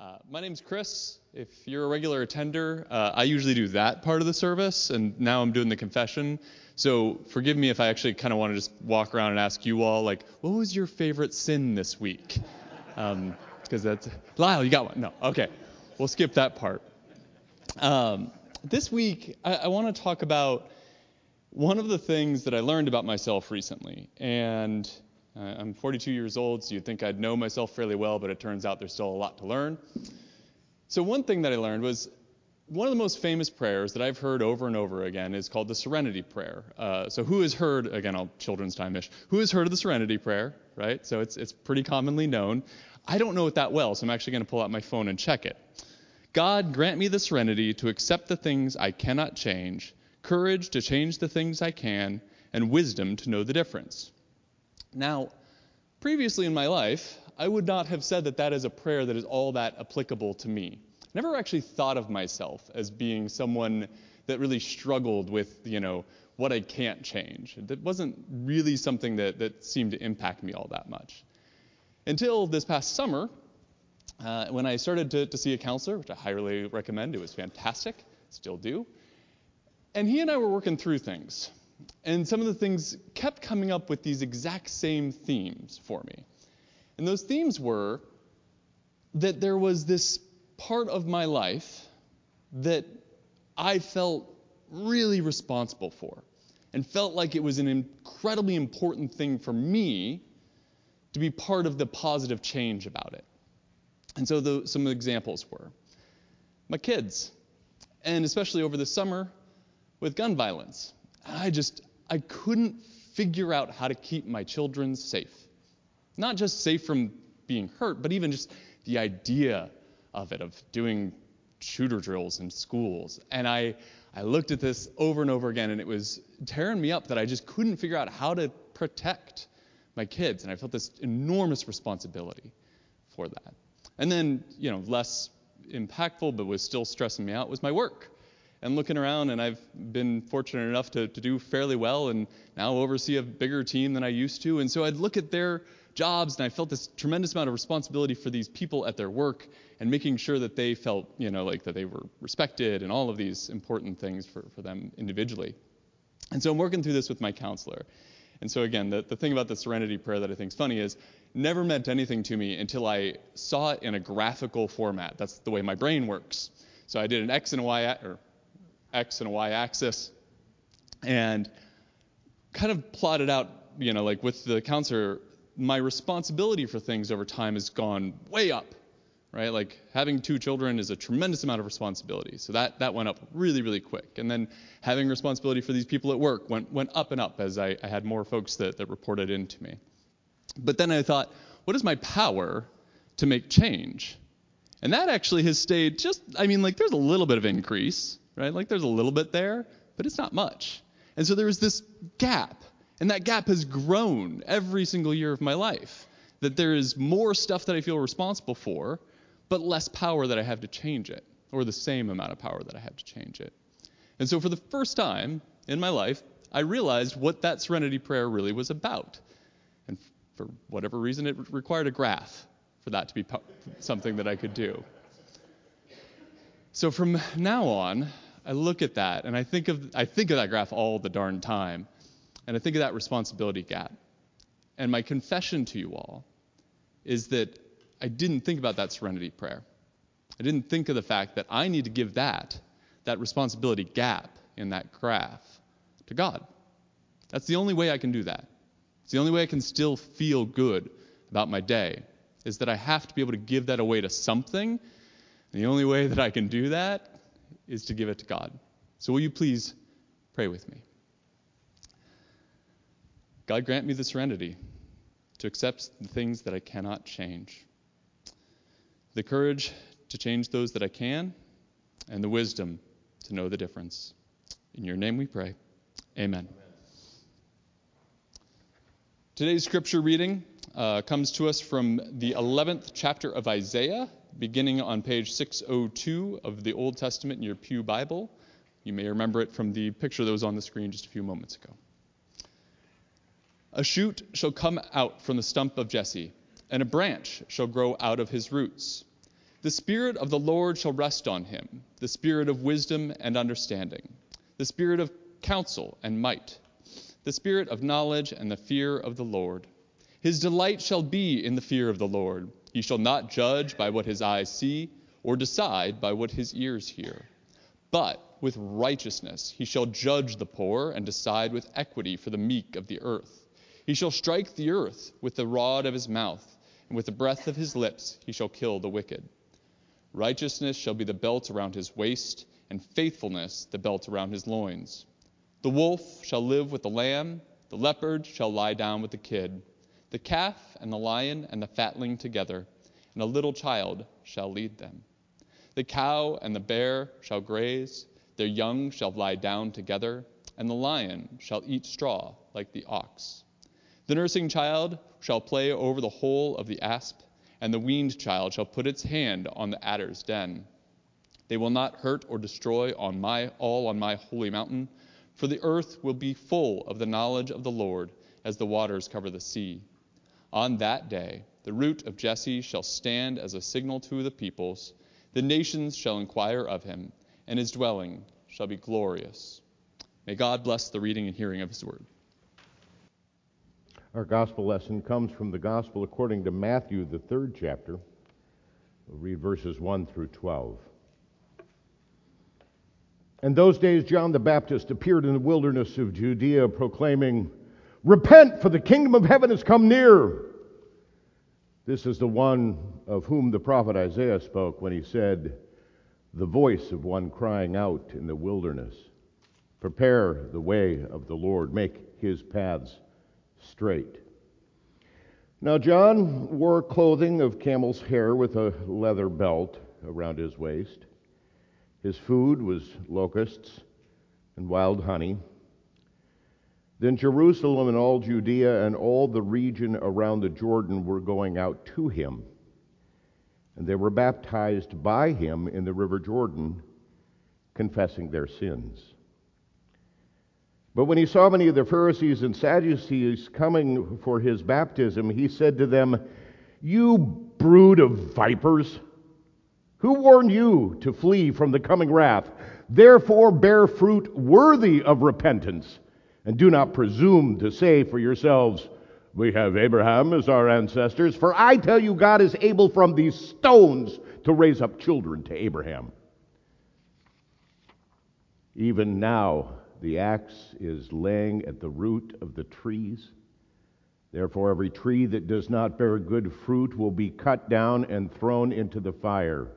Uh, my name's Chris. If you're a regular attender, uh, I usually do that part of the service, and now I'm doing the confession. So forgive me if I actually kind of want to just walk around and ask you all, like, what was your favorite sin this week? Because um, that's Lyle, you got one? No, okay, we'll skip that part. Um, this week, I, I want to talk about one of the things that I learned about myself recently, and uh, I'm 42 years old, so you'd think I'd know myself fairly well, but it turns out there's still a lot to learn. So, one thing that I learned was one of the most famous prayers that I've heard over and over again is called the Serenity Prayer. Uh, so, who has heard, again, I'll children's time ish, who has heard of the Serenity Prayer, right? So, it's, it's pretty commonly known. I don't know it that well, so I'm actually going to pull out my phone and check it. God, grant me the serenity to accept the things I cannot change, courage to change the things I can, and wisdom to know the difference. Now, previously in my life, I would not have said that that is a prayer that is all that applicable to me. Never actually thought of myself as being someone that really struggled with, you know, what I can't change. That wasn't really something that, that seemed to impact me all that much. Until this past summer, uh, when I started to, to see a counselor, which I highly recommend, it was fantastic, still do. And he and I were working through things. And some of the things kept coming up with these exact same themes for me. And those themes were that there was this part of my life that I felt really responsible for and felt like it was an incredibly important thing for me to be part of the positive change about it. And so the, some examples were my kids, and especially over the summer with gun violence. I just, I couldn't figure out how to keep my children safe. Not just safe from being hurt, but even just the idea of it, of doing shooter drills in schools. And I, I looked at this over and over again, and it was tearing me up that I just couldn't figure out how to protect my kids. And I felt this enormous responsibility for that. And then, you know, less impactful, but was still stressing me out was my work and looking around, and I've been fortunate enough to, to do fairly well and now oversee a bigger team than I used to. And so I'd look at their jobs, and I felt this tremendous amount of responsibility for these people at their work and making sure that they felt, you know, like that they were respected and all of these important things for, for them individually. And so I'm working through this with my counselor. And so again, the, the thing about the serenity prayer that I think is funny is never meant anything to me until I saw it in a graphical format. That's the way my brain works. So I did an X and Y, or x and y axis, and kind of plotted out, you know, like with the counselor, my responsibility for things over time has gone way up, right? Like having two children is a tremendous amount of responsibility. So that, that went up really, really quick. And then having responsibility for these people at work went, went up and up as I, I had more folks that, that reported into me. But then I thought, what is my power to make change? And that actually has stayed just, I mean, like there's a little bit of increase, right? Like there's a little bit there, but it's not much. And so there was this gap, and that gap has grown every single year of my life. That there is more stuff that I feel responsible for, but less power that I have to change it, or the same amount of power that I have to change it. And so for the first time in my life, I realized what that serenity prayer really was about. And for whatever reason, it required a graph for that to be something that I could do. So from now on, I look at that and I think of I think of that graph all the darn time. And I think of that responsibility gap. And my confession to you all is that I didn't think about that serenity prayer. I didn't think of the fact that I need to give that, that responsibility gap in that graph to God. That's the only way I can do that. It's the only way I can still feel good about my day, is that I have to be able to give that away to something. And the only way that I can do that is to give it to God. So will you please pray with me? God, grant me the serenity to accept the things that I cannot change, the courage to change those that I can, and the wisdom to know the difference. In your name we pray. Amen. Amen. Today's scripture reading uh, comes to us from the 11th chapter of Isaiah, beginning on page 602 of the Old Testament in your Pew Bible. You may remember it from the picture that was on the screen just a few moments ago. A shoot shall come out from the stump of Jesse, and a branch shall grow out of his roots. The Spirit of the Lord shall rest on him, the Spirit of wisdom and understanding, the Spirit of counsel and might, the Spirit of knowledge and the fear of the Lord. His delight shall be in the fear of the Lord. He shall not judge by what his eyes see, or decide by what his ears hear. But with righteousness he shall judge the poor and decide with equity for the meek of the earth. He shall strike the earth with the rod of his mouth, and with the breath of his lips he shall kill the wicked. Righteousness shall be the belt around his waist, and faithfulness the belt around his loins. The wolf shall live with the lamb, the leopard shall lie down with the kid, the calf and the lion and the fatling together, and a little child shall lead them. The cow and the bear shall graze, their young shall lie down together, and the lion shall eat straw like the ox. The nursing child shall play over the hole of the asp and the weaned child shall put its hand on the adder's den. They will not hurt or destroy on my all on my holy mountain, for the earth will be full of the knowledge of the Lord as the waters cover the sea. On that day the root of Jesse shall stand as a signal to the peoples. The nations shall inquire of him, and his dwelling shall be glorious. May God bless the reading and hearing of his word. Our gospel lesson comes from the gospel according to Matthew, the third chapter. We'll read verses 1 through 12. In those days, John the Baptist appeared in the wilderness of Judea, proclaiming, Repent, for the kingdom of heaven has come near. This is the one of whom the prophet Isaiah spoke when he said, The voice of one crying out in the wilderness, Prepare the way of the Lord, make his paths straight. Now, John wore clothing of camel's hair with a leather belt around his waist. His food was locusts and wild honey. Then Jerusalem and all Judea and all the region around the Jordan were going out to him. And they were baptized by him in the river Jordan, confessing their sins. But when he saw many of the Pharisees and Sadducees coming for his baptism, he said to them, You brood of vipers, who warned you to flee from the coming wrath? Therefore bear fruit worthy of repentance, and do not presume to say for yourselves, We have Abraham as our ancestors, for I tell you, God is able from these stones to raise up children to Abraham. Even now, the axe is laying at the root of the trees. Therefore, every tree that does not bear good fruit will be cut down and thrown into the fire.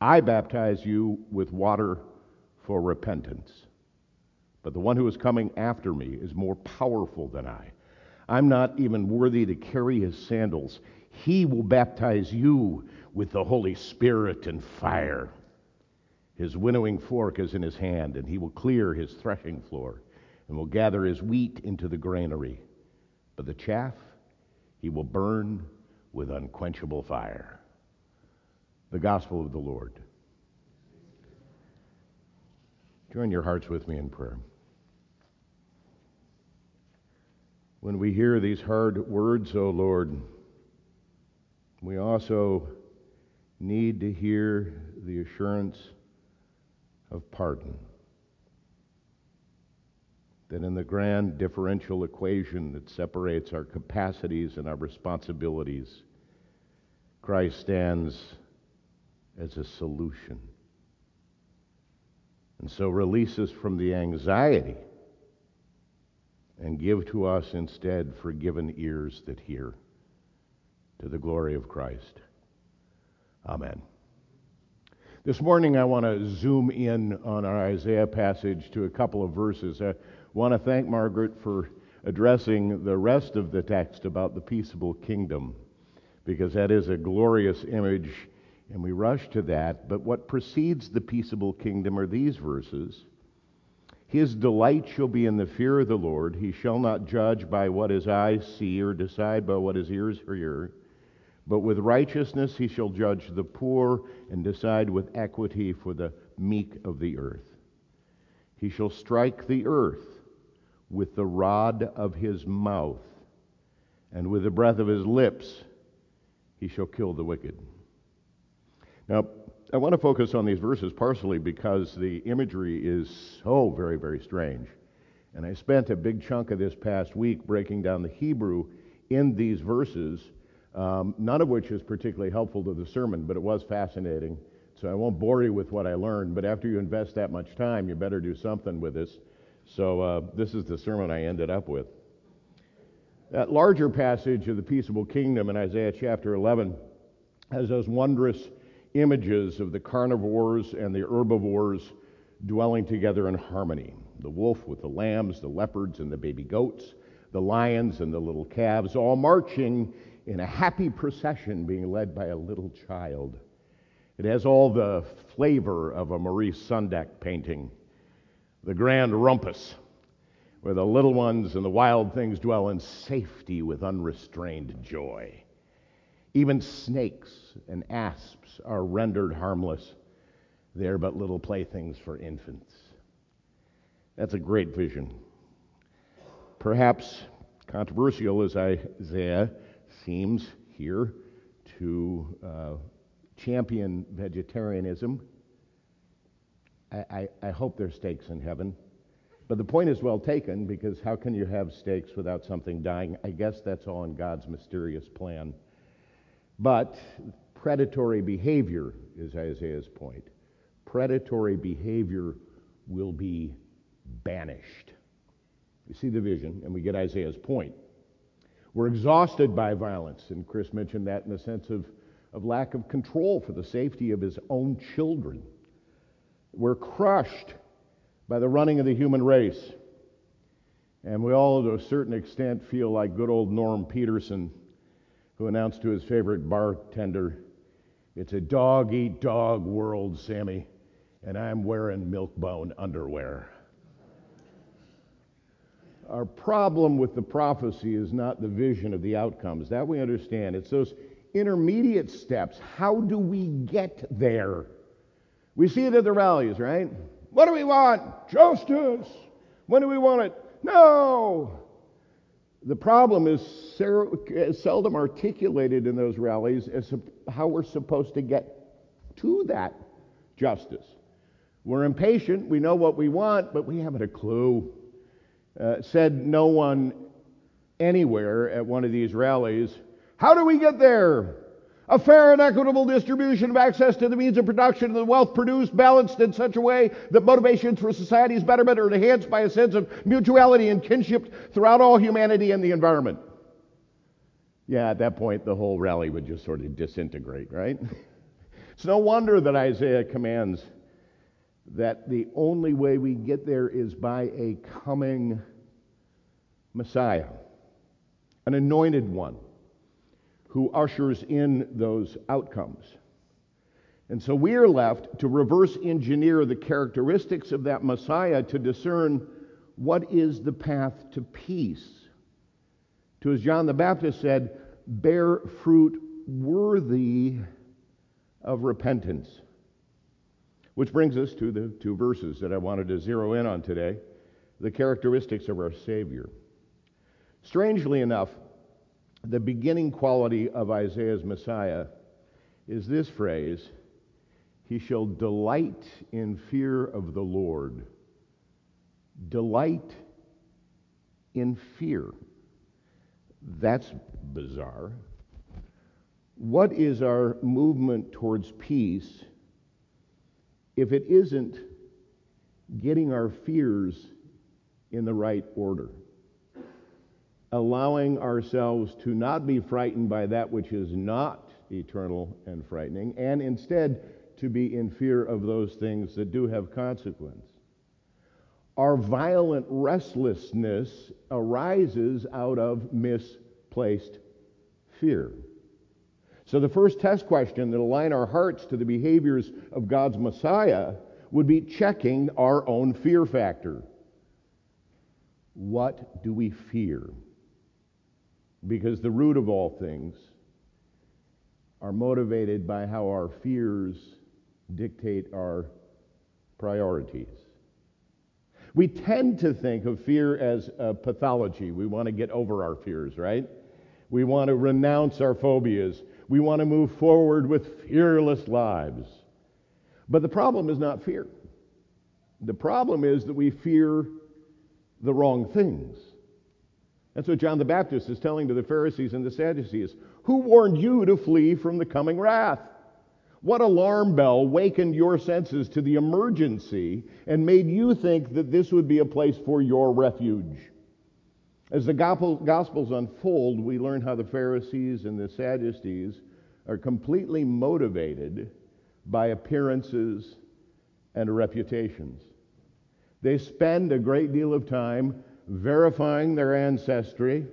I baptize you with water for repentance. But the one who is coming after me is more powerful than I. I'm not even worthy to carry his sandals. He will baptize you with the Holy Spirit and fire. His winnowing fork is in his hand, and he will clear his threshing floor, and will gather his wheat into the granary. But the chaff he will burn with unquenchable fire. The gospel of the Lord. Join your hearts with me in prayer. When we hear these hard words, O oh Lord, we also need to hear the assurance of pardon. That in the grand differential equation that separates our capacities and our responsibilities, Christ stands as a solution. And so release us from the anxiety and give to us instead forgiven ears that hear to the glory of Christ. Amen. This morning, I want to zoom in on our Isaiah passage to a couple of verses. I want to thank Margaret for addressing the rest of the text about the peaceable kingdom, because that is a glorious image, and we rush to that. But what precedes the peaceable kingdom are these verses His delight shall be in the fear of the Lord. He shall not judge by what his eyes see or decide by what his ears hear. But with righteousness he shall judge the poor and decide with equity for the meek of the earth. He shall strike the earth with the rod of his mouth, and with the breath of his lips he shall kill the wicked. Now, I want to focus on these verses partially because the imagery is so very, very strange. And I spent a big chunk of this past week breaking down the Hebrew in these verses, um, none of which is particularly helpful to the sermon, but it was fascinating. So I won't bore you with what I learned, but after you invest that much time, you better do something with this. So uh, this is the sermon I ended up with. That larger passage of the peaceable kingdom in Isaiah chapter 11 has those wondrous images of the carnivores and the herbivores dwelling together in harmony the wolf with the lambs, the leopards and the baby goats, the lions and the little calves, all marching in a happy procession being led by a little child. It has all the flavor of a Maurice Sendak painting. The grand rumpus, where the little ones and the wild things dwell in safety with unrestrained joy. Even snakes and asps are rendered harmless. They're but little playthings for infants. That's a great vision. Perhaps controversial as Isaiah seems here to uh, champion vegetarianism. I, I, I hope there's steaks in heaven. But the point is well taken because how can you have steaks without something dying? I guess that's all in God's mysterious plan. But predatory behavior is Isaiah's point. Predatory behavior will be banished. You see the vision, and we get Isaiah's point. We're exhausted by violence, and Chris mentioned that in the sense of, of lack of control for the safety of his own children. We're crushed by the running of the human race. And we all, to a certain extent, feel like good old Norm Peterson, who announced to his favorite bartender, It's a dog eat dog world, Sammy, and I'm wearing milk-bone underwear. Our problem with the prophecy is not the vision of the outcomes. That we understand. It's those intermediate steps. How do we get there? We see it at the rallies, right? What do we want? Justice. When do we want it? No. The problem is seldom articulated in those rallies as how we're supposed to get to that justice. We're impatient. We know what we want, but we haven't a clue. Uh, said no one anywhere at one of these rallies, How do we get there? A fair and equitable distribution of access to the means of production and the wealth produced, balanced in such a way that motivations for society's betterment are enhanced by a sense of mutuality and kinship throughout all humanity and the environment. Yeah, at that point, the whole rally would just sort of disintegrate, right? it's no wonder that Isaiah commands that the only way we get there is by a coming Messiah, an anointed one who ushers in those outcomes. And so we are left to reverse engineer the characteristics of that Messiah to discern what is the path to peace. To, as John the Baptist said, bear fruit worthy of repentance. Which brings us to the two verses that I wanted to zero in on today the characteristics of our Savior. Strangely enough, the beginning quality of Isaiah's Messiah is this phrase He shall delight in fear of the Lord. Delight in fear. That's bizarre. What is our movement towards peace? if it isn't getting our fears in the right order, allowing ourselves to not be frightened by that which is not eternal and frightening, and instead to be in fear of those things that do have consequence. Our violent restlessness arises out of misplaced fear. So, the first test question that align our hearts to the behaviors of God's Messiah would be checking our own fear factor. What do we fear? Because the root of all things are motivated by how our fears dictate our priorities. We tend to think of fear as a pathology. We want to get over our fears, right? We want to renounce our phobias. We want to move forward with fearless lives. But the problem is not fear. The problem is that we fear the wrong things. That's what John the Baptist is telling to the Pharisees and the Sadducees. Who warned you to flee from the coming wrath? What alarm bell wakened your senses to the emergency and made you think that this would be a place for your refuge? As the Gospels unfold, we learn how the Pharisees and the Sadducees are completely motivated by appearances and reputations. They spend a great deal of time verifying their ancestry.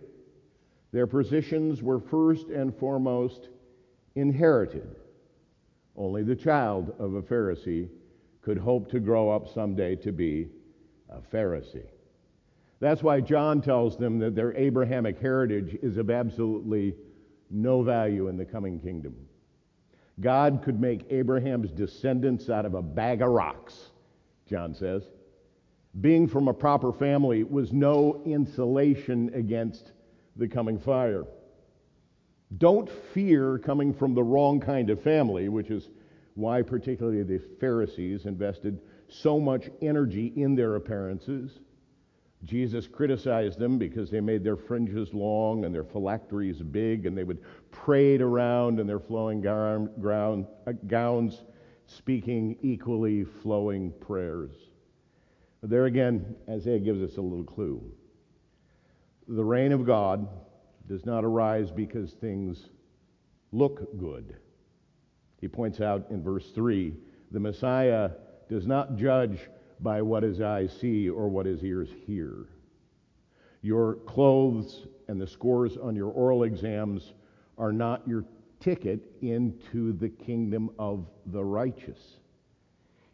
Their positions were first and foremost inherited. Only the child of a Pharisee could hope to grow up someday to be a Pharisee. That's why John tells them that their Abrahamic heritage is of absolutely no value in the coming kingdom. God could make Abraham's descendants out of a bag of rocks, John says. Being from a proper family was no insulation against the coming fire. Don't fear coming from the wrong kind of family, which is why, particularly, the Pharisees invested so much energy in their appearances Jesus criticized them because they made their fringes long and their phylacteries big, and they would parade around in their flowing gown, uh, gowns, speaking equally flowing prayers. There again, Isaiah gives us a little clue. The reign of God does not arise because things look good. He points out in verse 3 the Messiah does not judge by what his eyes see or what his ears hear. Your clothes and the scores on your oral exams are not your ticket into the kingdom of the righteous.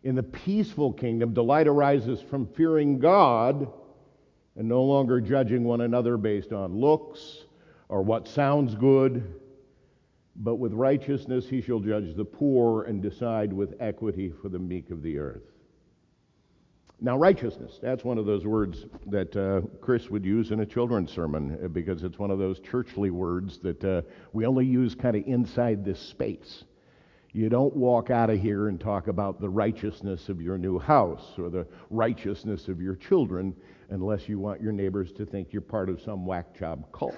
In the peaceful kingdom, delight arises from fearing God and no longer judging one another based on looks or what sounds good. But with righteousness he shall judge the poor and decide with equity for the meek of the earth. Now, righteousness, that's one of those words that uh, Chris would use in a children's sermon uh, because it's one of those churchly words that uh, we only use kind of inside this space. You don't walk out of here and talk about the righteousness of your new house or the righteousness of your children unless you want your neighbors to think you're part of some whack job cult.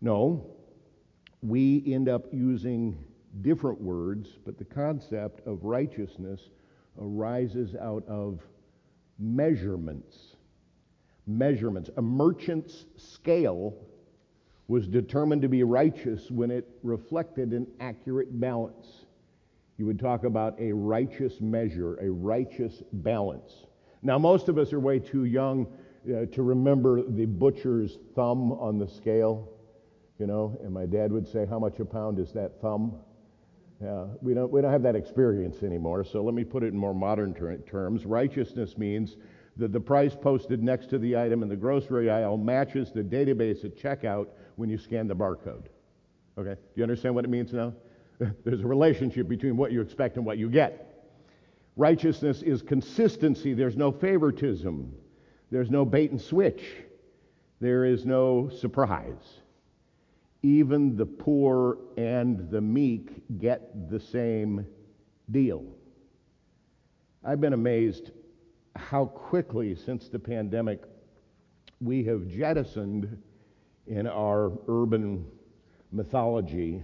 No, we end up using different words, but the concept of righteousness arises out of measurements. Measurements. A merchant's scale was determined to be righteous when it reflected an accurate balance. You would talk about a righteous measure, a righteous balance. Now, most of us are way too young uh, to remember the butcher's thumb on the scale, you know, and my dad would say, How much a pound is that thumb? Yeah, we don't, we don't have that experience anymore, so let me put it in more modern ter- terms. Righteousness means that the price posted next to the item in the grocery aisle matches the database at checkout when you scan the barcode. Okay? Do you understand what it means now? There's a relationship between what you expect and what you get. Righteousness is consistency. There's no favoritism. There's no bait and switch. There is no surprise even the poor and the meek get the same deal. I've been amazed how quickly since the pandemic we have jettisoned in our urban mythology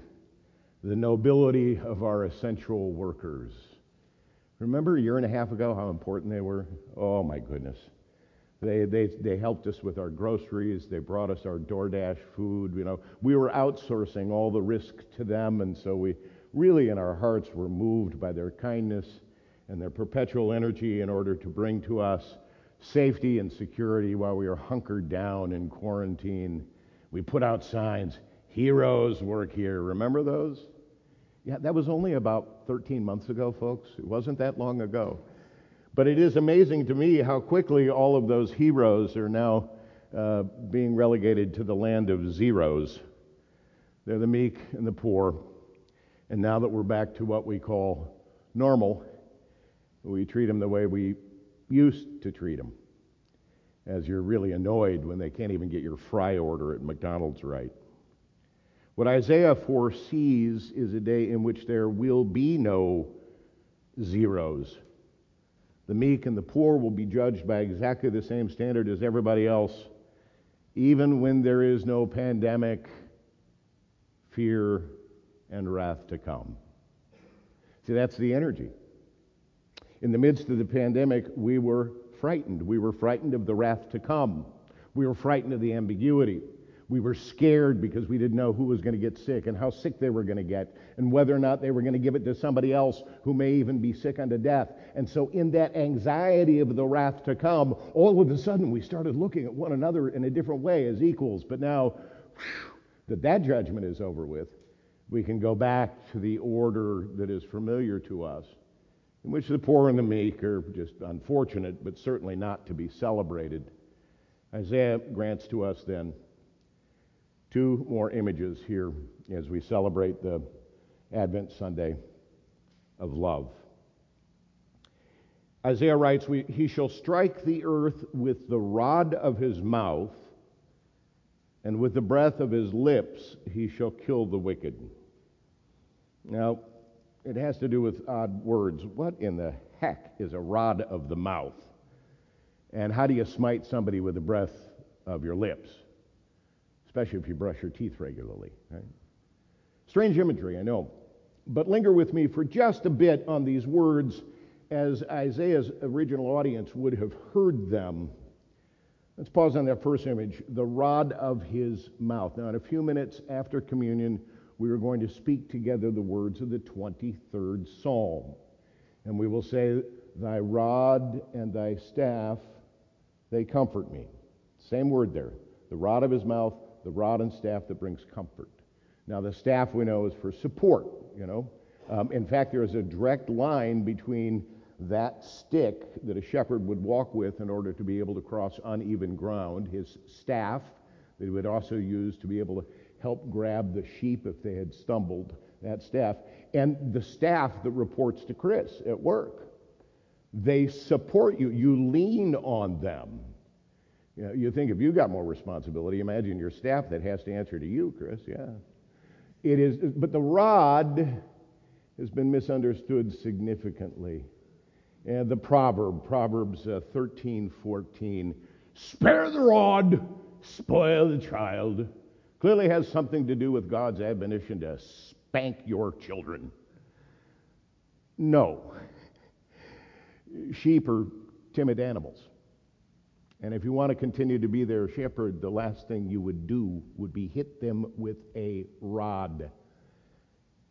the nobility of our essential workers. Remember a year and a half ago how important they were? Oh my goodness. They, they, they helped us with our groceries. They brought us our DoorDash food. You know, we were outsourcing all the risk to them, and so we really, in our hearts, were moved by their kindness and their perpetual energy in order to bring to us safety and security while we were hunkered down in quarantine. We put out signs, heroes work here. Remember those? Yeah, that was only about 13 months ago, folks. It wasn't that long ago. But it is amazing to me how quickly all of those heroes are now uh, being relegated to the land of zeros. They're the meek and the poor. And now that we're back to what we call normal, we treat them the way we used to treat them. As you're really annoyed when they can't even get your fry order at McDonald's right. What Isaiah foresees is a day in which there will be no zeros. The meek and the poor will be judged by exactly the same standard as everybody else, even when there is no pandemic, fear, and wrath to come. See, that's the energy. In the midst of the pandemic, we were frightened. We were frightened of the wrath to come. We were frightened of the ambiguity. We were scared because we didn't know who was going to get sick and how sick they were going to get and whether or not they were going to give it to somebody else who may even be sick unto death. And so, in that anxiety of the wrath to come, all of a sudden we started looking at one another in a different way as equals. But now whew, that that judgment is over with, we can go back to the order that is familiar to us, in which the poor and the meek are just unfortunate, but certainly not to be celebrated. Isaiah grants to us then two more images here as we celebrate the Advent Sunday of love. Isaiah writes, He shall strike the earth with the rod of his mouth, and with the breath of his lips he shall kill the wicked. Now, it has to do with odd words. What in the heck is a rod of the mouth? And how do you smite somebody with the breath of your lips? Especially if you brush your teeth regularly. Right? Strange imagery, I know. But linger with me for just a bit on these words as Isaiah's original audience would have heard them. Let's pause on that first image the rod of his mouth. Now, in a few minutes after communion, we are going to speak together the words of the 23rd Psalm. And we will say, Thy rod and thy staff, they comfort me. Same word there. The rod of his mouth, the rod and staff that brings comfort. Now, the staff we know is for support, you know. Um, in fact, there is a direct line between that stick that a shepherd would walk with in order to be able to cross uneven ground, his staff that he would also use to be able to help grab the sheep if they had stumbled, that staff, and the staff that reports to Chris at work. They support you, you lean on them. You, know, you think if you got more responsibility, imagine your staff that has to answer to you, Chris. Yeah. It is, but the rod has been misunderstood significantly. And the proverb, Proverbs uh, 13, 14, spare the rod, spoil the child, clearly has something to do with God's admonition to spank your children. No. Sheep are timid animals. And if you want to continue to be their shepherd, the last thing you would do would be hit them with a rod.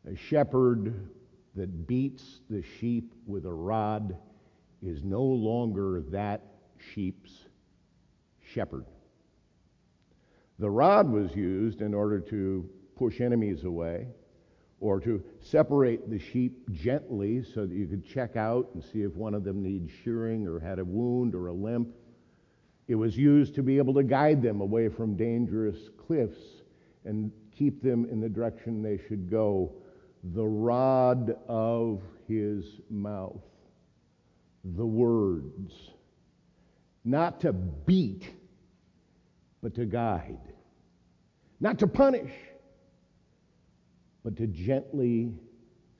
A shepherd that beats the sheep with a rod is no longer that sheep's shepherd. The rod was used in order to push enemies away or to separate the sheep gently so that you could check out and see if one of them needs shearing or had a wound or a limp. It was used to be able to guide them away from dangerous cliffs and keep them in the direction they should go. The rod of his mouth, the words, not to beat, but to guide, not to punish, but to gently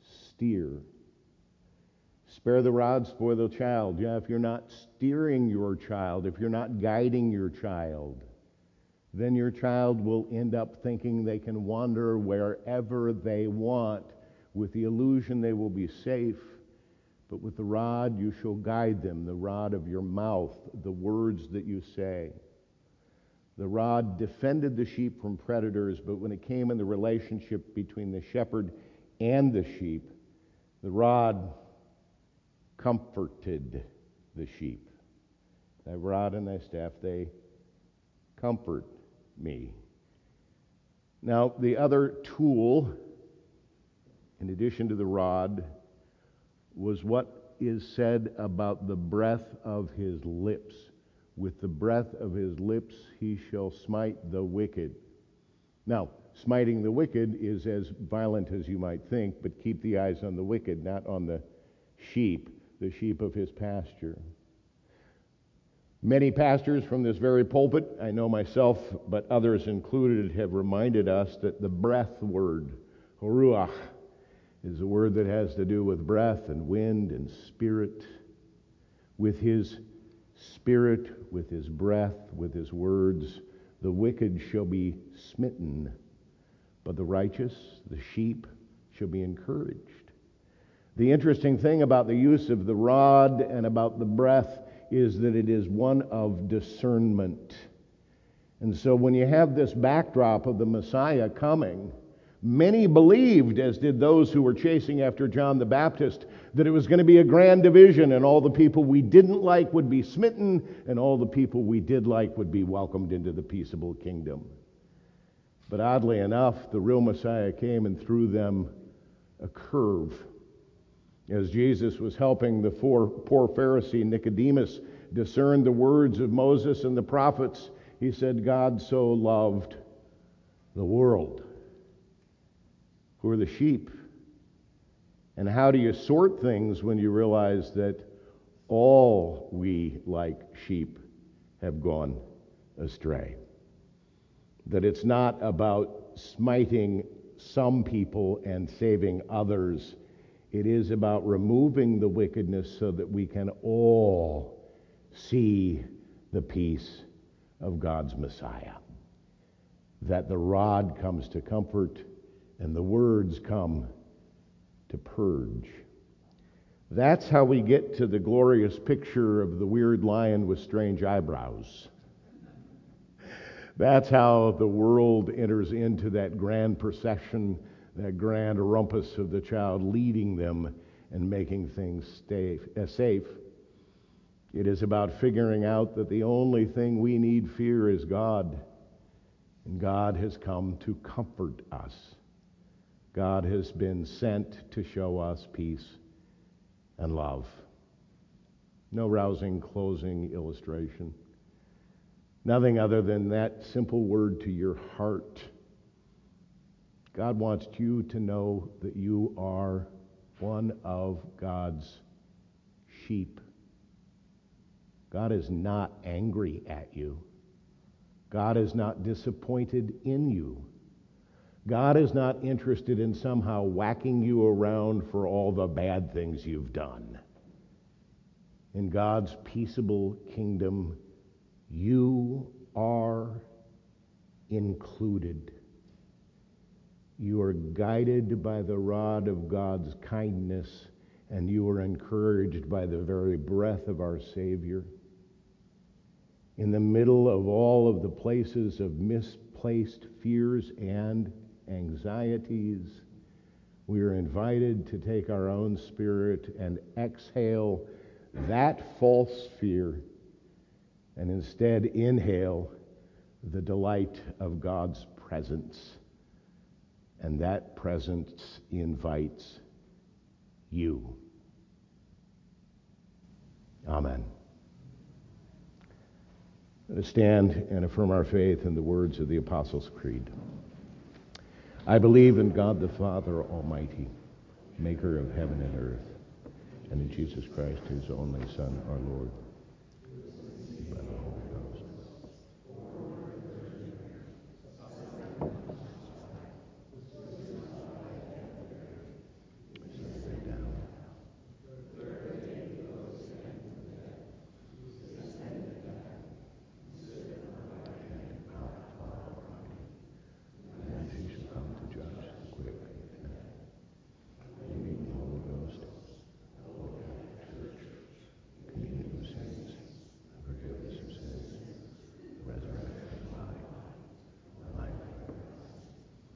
steer. Spare the rod, spoil the child. Yeah, if you're not steering your child, if you're not guiding your child, then your child will end up thinking they can wander wherever they want with the illusion they will be safe. But with the rod, you shall guide them, the rod of your mouth, the words that you say. The rod defended the sheep from predators, but when it came in the relationship between the shepherd and the sheep, the rod comforted the sheep. Thy rod and thy staff, they comfort me. Now, the other tool, in addition to the rod, was what is said about the breath of his lips. With the breath of his lips he shall smite the wicked. Now, smiting the wicked is as violent as you might think, but keep the eyes on the wicked, not on the sheep the sheep of his pasture. Many pastors from this very pulpit, I know myself, but others included, have reminded us that the breath word, ruach, is a word that has to do with breath and wind and spirit. With his spirit, with his breath, with his words, the wicked shall be smitten, but the righteous, the sheep, shall be encouraged. The interesting thing about the use of the rod and about the breath is that it is one of discernment. And so when you have this backdrop of the Messiah coming, many believed, as did those who were chasing after John the Baptist, that it was going to be a grand division and all the people we didn't like would be smitten and all the people we did like would be welcomed into the peaceable kingdom. But oddly enough, the real Messiah came and threw them a curve as Jesus was helping the poor, poor Pharisee Nicodemus discern the words of Moses and the prophets, he said, God so loved the world. Who are the sheep? And how do you sort things when you realize that all we, like sheep, have gone astray? That it's not about smiting some people and saving others it is about removing the wickedness so that we can all see the peace of God's Messiah. That the rod comes to comfort and the words come to purge. That's how we get to the glorious picture of the weird lion with strange eyebrows. That's how the world enters into that grand procession that grand rumpus of the child leading them and making things uh, safe. It is about figuring out that the only thing we need fear is God. And God has come to comfort us. God has been sent to show us peace and love. No rousing closing illustration. Nothing other than that simple word to your heart God wants you to know that you are one of God's sheep. God is not angry at you. God is not disappointed in you. God is not interested in somehow whacking you around for all the bad things you've done. In God's peaceable kingdom, you are included. You are guided by the rod of God's kindness, and you are encouraged by the very breath of our Savior. In the middle of all of the places of misplaced fears and anxieties, we are invited to take our own spirit and exhale that false fear and instead inhale the delight of God's presence and that presence invites you. Amen. Let us stand and affirm our faith in the words of the Apostles' Creed. I believe in God the Father Almighty, maker of heaven and earth, and in Jesus Christ, his only Son, our Lord